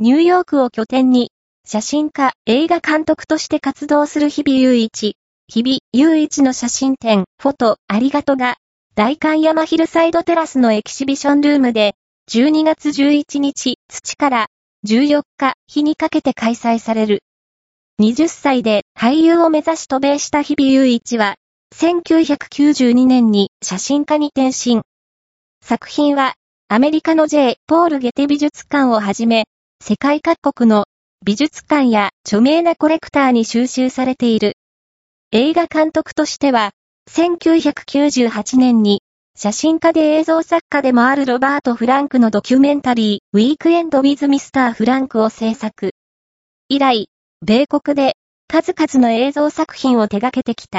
ニューヨークを拠点に、写真家、映画監督として活動する日々雄一。日々雄一の写真展、フォト、ありがとが、大観山ヒルサイドテラスのエキシビションルームで、12月11日、土から14日、日にかけて開催される。20歳で俳優を目指し渡米した日々雄一は、1992年に写真家に転身。作品は、アメリカの J. ポール・ゲテ美術館をはじめ、世界各国の美術館や著名なコレクターに収集されている。映画監督としては、1998年に、写真家で映像作家でもあるロバート・フランクのドキュメンタリー、ウィークエンド・ウィズ・ミスター・フランクを制作。以来、米国で数々の映像作品を手掛けてきた。